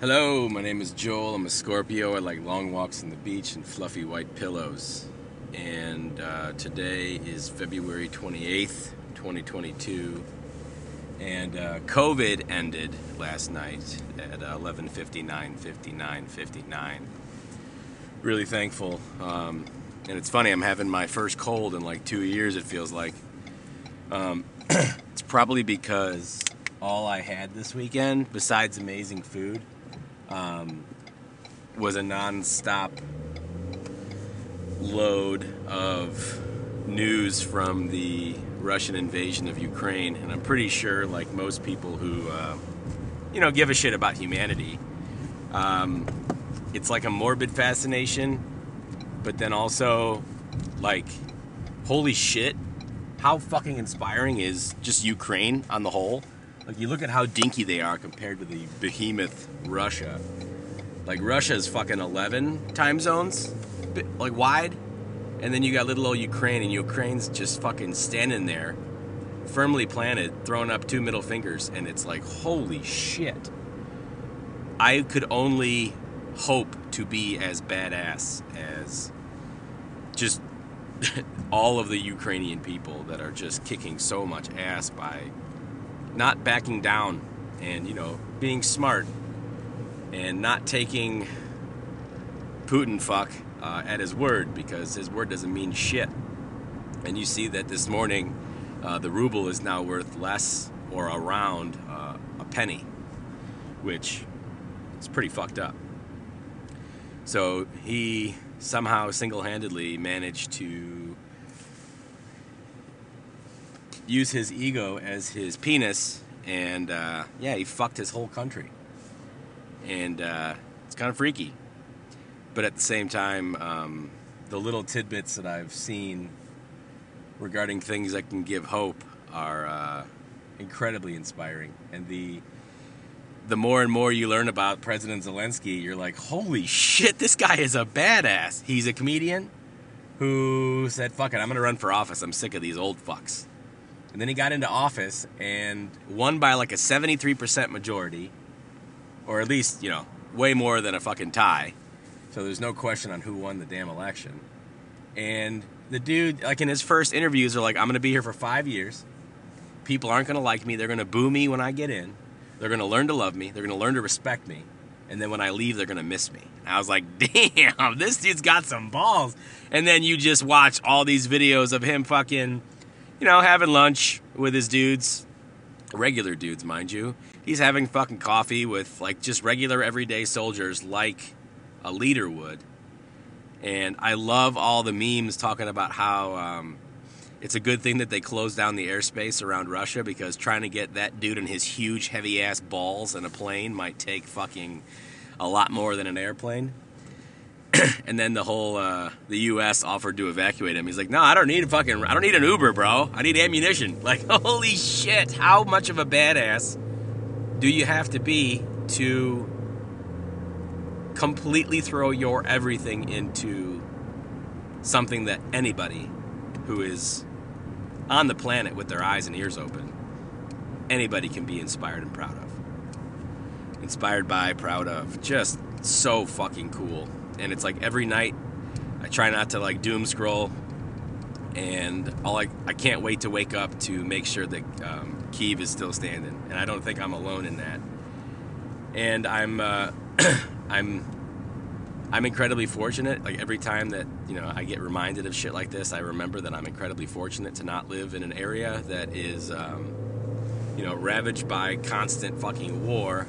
Hello, my name is Joel. I'm a Scorpio. I like long walks on the beach and fluffy white pillows. And uh, today is February 28th, 2022. And uh, COVID ended last night at 11:59, 59, 59. Really thankful. Um, and it's funny, I'm having my first cold in like two years. It feels like. Um, it's probably because all I had this weekend, besides amazing food, um, was a non-stop load of news from the Russian invasion of Ukraine, and I'm pretty sure, like most people who, uh, you know, give a shit about humanity, um, it's like a morbid fascination, but then also, like, holy shit, how fucking inspiring is just Ukraine on the whole? Like you look at how dinky they are compared to the behemoth Russia. Like Russia's fucking 11 time zones, like wide, and then you got little old Ukraine, and Ukraine's just fucking standing there, firmly planted, throwing up two middle fingers, and it's like holy shit. I could only hope to be as badass as just all of the Ukrainian people that are just kicking so much ass by not backing down and you know being smart and not taking Putin fuck uh, at his word because his word doesn't mean shit. And you see that this morning, uh, the ruble is now worth less or around uh, a penny, which is pretty fucked up. So he somehow single-handedly managed to use his ego as his penis, and uh, yeah, he fucked his whole country. And uh, it's kind of freaky. But at the same time, um, the little tidbits that I've seen regarding things that can give hope are uh, incredibly inspiring. And the the more and more you learn about President Zelensky, you're like, holy shit, this guy is a badass. He's a comedian who said, fuck it, I'm gonna run for office. I'm sick of these old fucks. And then he got into office and won by like a 73% majority, or at least, you know, way more than a fucking tie. So there's no question on who won the damn election. And the dude, like in his first interviews, are like, I'm gonna be here for five years. People aren't gonna like me. They're gonna boo me when I get in. They're gonna learn to love me. They're gonna learn to respect me. And then when I leave, they're gonna miss me. And I was like, damn, this dude's got some balls. And then you just watch all these videos of him fucking you know, having lunch with his dudes, regular dudes, mind you. He's having fucking coffee with like just regular everyday soldiers like a leader would. And I love all the memes talking about how um, it's a good thing that they closed down the airspace around Russia because trying to get that dude and his huge heavy ass balls in a plane might take fucking a lot more than an airplane. and then the whole uh, the U.S. offered to evacuate him. He's like, "No, I don't need a fucking, I don't need an Uber, bro. I need ammunition." Like, holy shit! How much of a badass do you have to be to completely throw your everything into something that anybody who is on the planet with their eyes and ears open, anybody can be inspired and proud of. Inspired by, proud of, just so fucking cool and it's like every night I try not to like doom scroll, and all I I can't wait to wake up to make sure that um, Kiev is still standing, and I don't think I'm alone in that. And I'm uh, I'm I'm incredibly fortunate. Like every time that you know I get reminded of shit like this, I remember that I'm incredibly fortunate to not live in an area that is um, you know ravaged by constant fucking war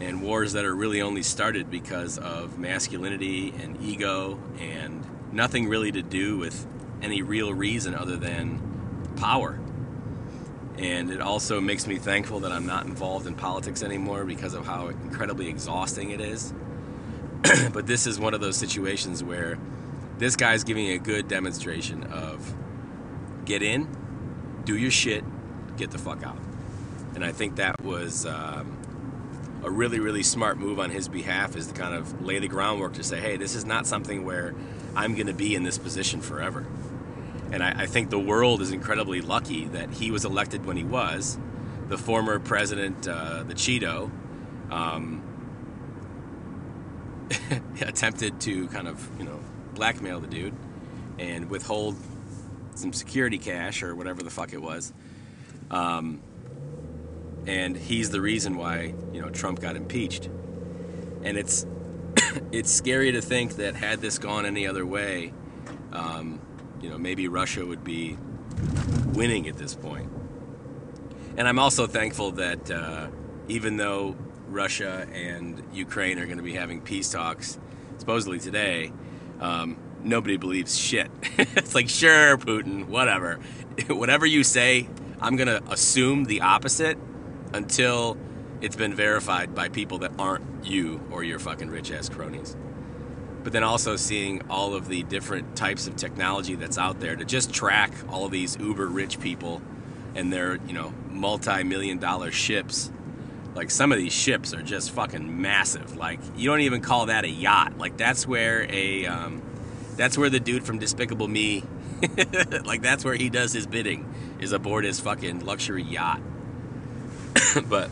and wars that are really only started because of masculinity and ego and nothing really to do with any real reason other than power. And it also makes me thankful that I'm not involved in politics anymore because of how incredibly exhausting it is. but this is one of those situations where this guy's giving a good demonstration of get in, do your shit, get the fuck out. And I think that was um, a really, really smart move on his behalf is to kind of lay the groundwork to say, hey, this is not something where I'm going to be in this position forever. And I, I, think the world is incredibly lucky that he was elected when he was. The former president, uh, the Cheeto, um, attempted to kind of you know blackmail the dude and withhold some security cash or whatever the fuck it was. Um, and he's the reason why you know Trump got impeached. And it's it's scary to think that had this gone any other way, um, you know, maybe Russia would be winning at this point. And I'm also thankful that uh, even though Russia and Ukraine are going to be having peace talks supposedly today, um, nobody believes shit. it's like, sure, Putin, whatever. Whatever you say, I'm going to assume the opposite until it's been verified by people that aren't you or your fucking rich ass cronies. But then also seeing all of the different types of technology that's out there to just track all these uber rich people and their, you know, multi million dollar ships. Like some of these ships are just fucking massive. Like you don't even call that a yacht. Like that's where a um, that's where the dude from Despicable Me like that's where he does his bidding is aboard his fucking luxury yacht. but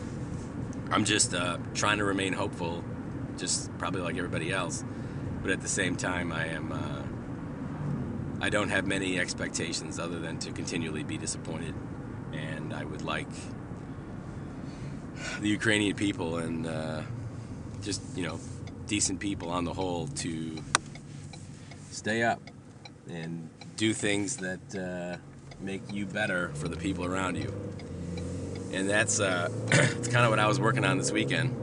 I'm just uh, trying to remain hopeful, just probably like everybody else. But at the same time, I am. Uh, I don't have many expectations other than to continually be disappointed, and I would like the Ukrainian people and uh, just you know decent people on the whole to stay up and do things that uh, make you better for the people around you. And that's uh, it's kind of what I was working on this weekend.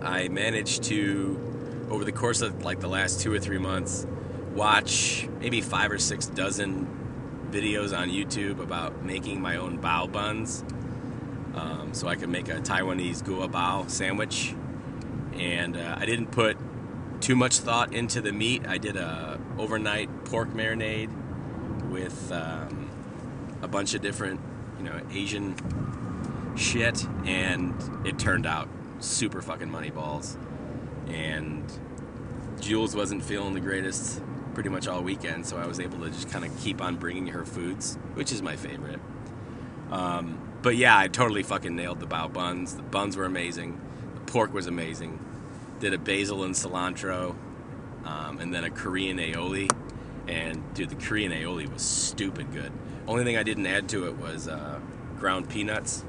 I managed to, over the course of like the last two or three months, watch maybe five or six dozen videos on YouTube about making my own bao buns. Um, so I could make a Taiwanese gua bao sandwich. And uh, I didn't put too much thought into the meat. I did a overnight pork marinade with um, a bunch of different, you know, Asian shit, and it turned out super fucking money balls. And Jules wasn't feeling the greatest pretty much all weekend, so I was able to just kind of keep on bringing her foods, which is my favorite. Um, but yeah, I totally fucking nailed the bao buns. The buns were amazing. The pork was amazing. Did a basil and cilantro, um, and then a Korean aioli. And dude, the Korean aioli was stupid good. Only thing I didn't add to it was uh, ground peanuts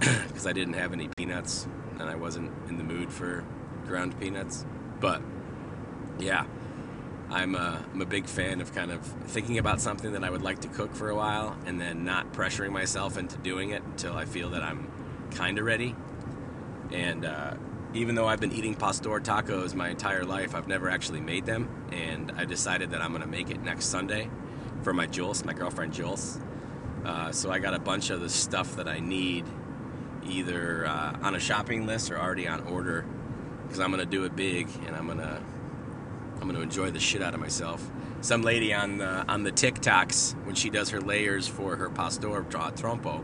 because I didn't have any peanuts and I wasn't in the mood for ground peanuts. But yeah, I'm a, I'm a big fan of kind of thinking about something that I would like to cook for a while and then not pressuring myself into doing it until I feel that I'm kind of ready. And uh, even though I've been eating pastor tacos my entire life, I've never actually made them. And I decided that I'm going to make it next Sunday for my Jules, my girlfriend Jules. Uh, so I got a bunch of the stuff that I need either uh, on a shopping list or already on order because I'm to do it big and I'm to I'm to enjoy the shit out of myself. Some lady on the, on the TikToks when she does her layers for her pastor trompo,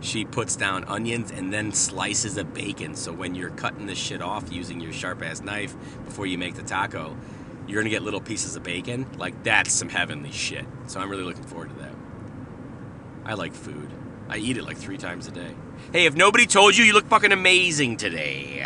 she puts down onions and then slices of bacon. So when you're cutting this shit off using your sharp ass knife before you make the taco, you're gonna get little pieces of bacon. Like that's some heavenly shit. So I'm really looking forward to that. I like food. I eat it like three times a day. Hey, if nobody told you, you look fucking amazing today.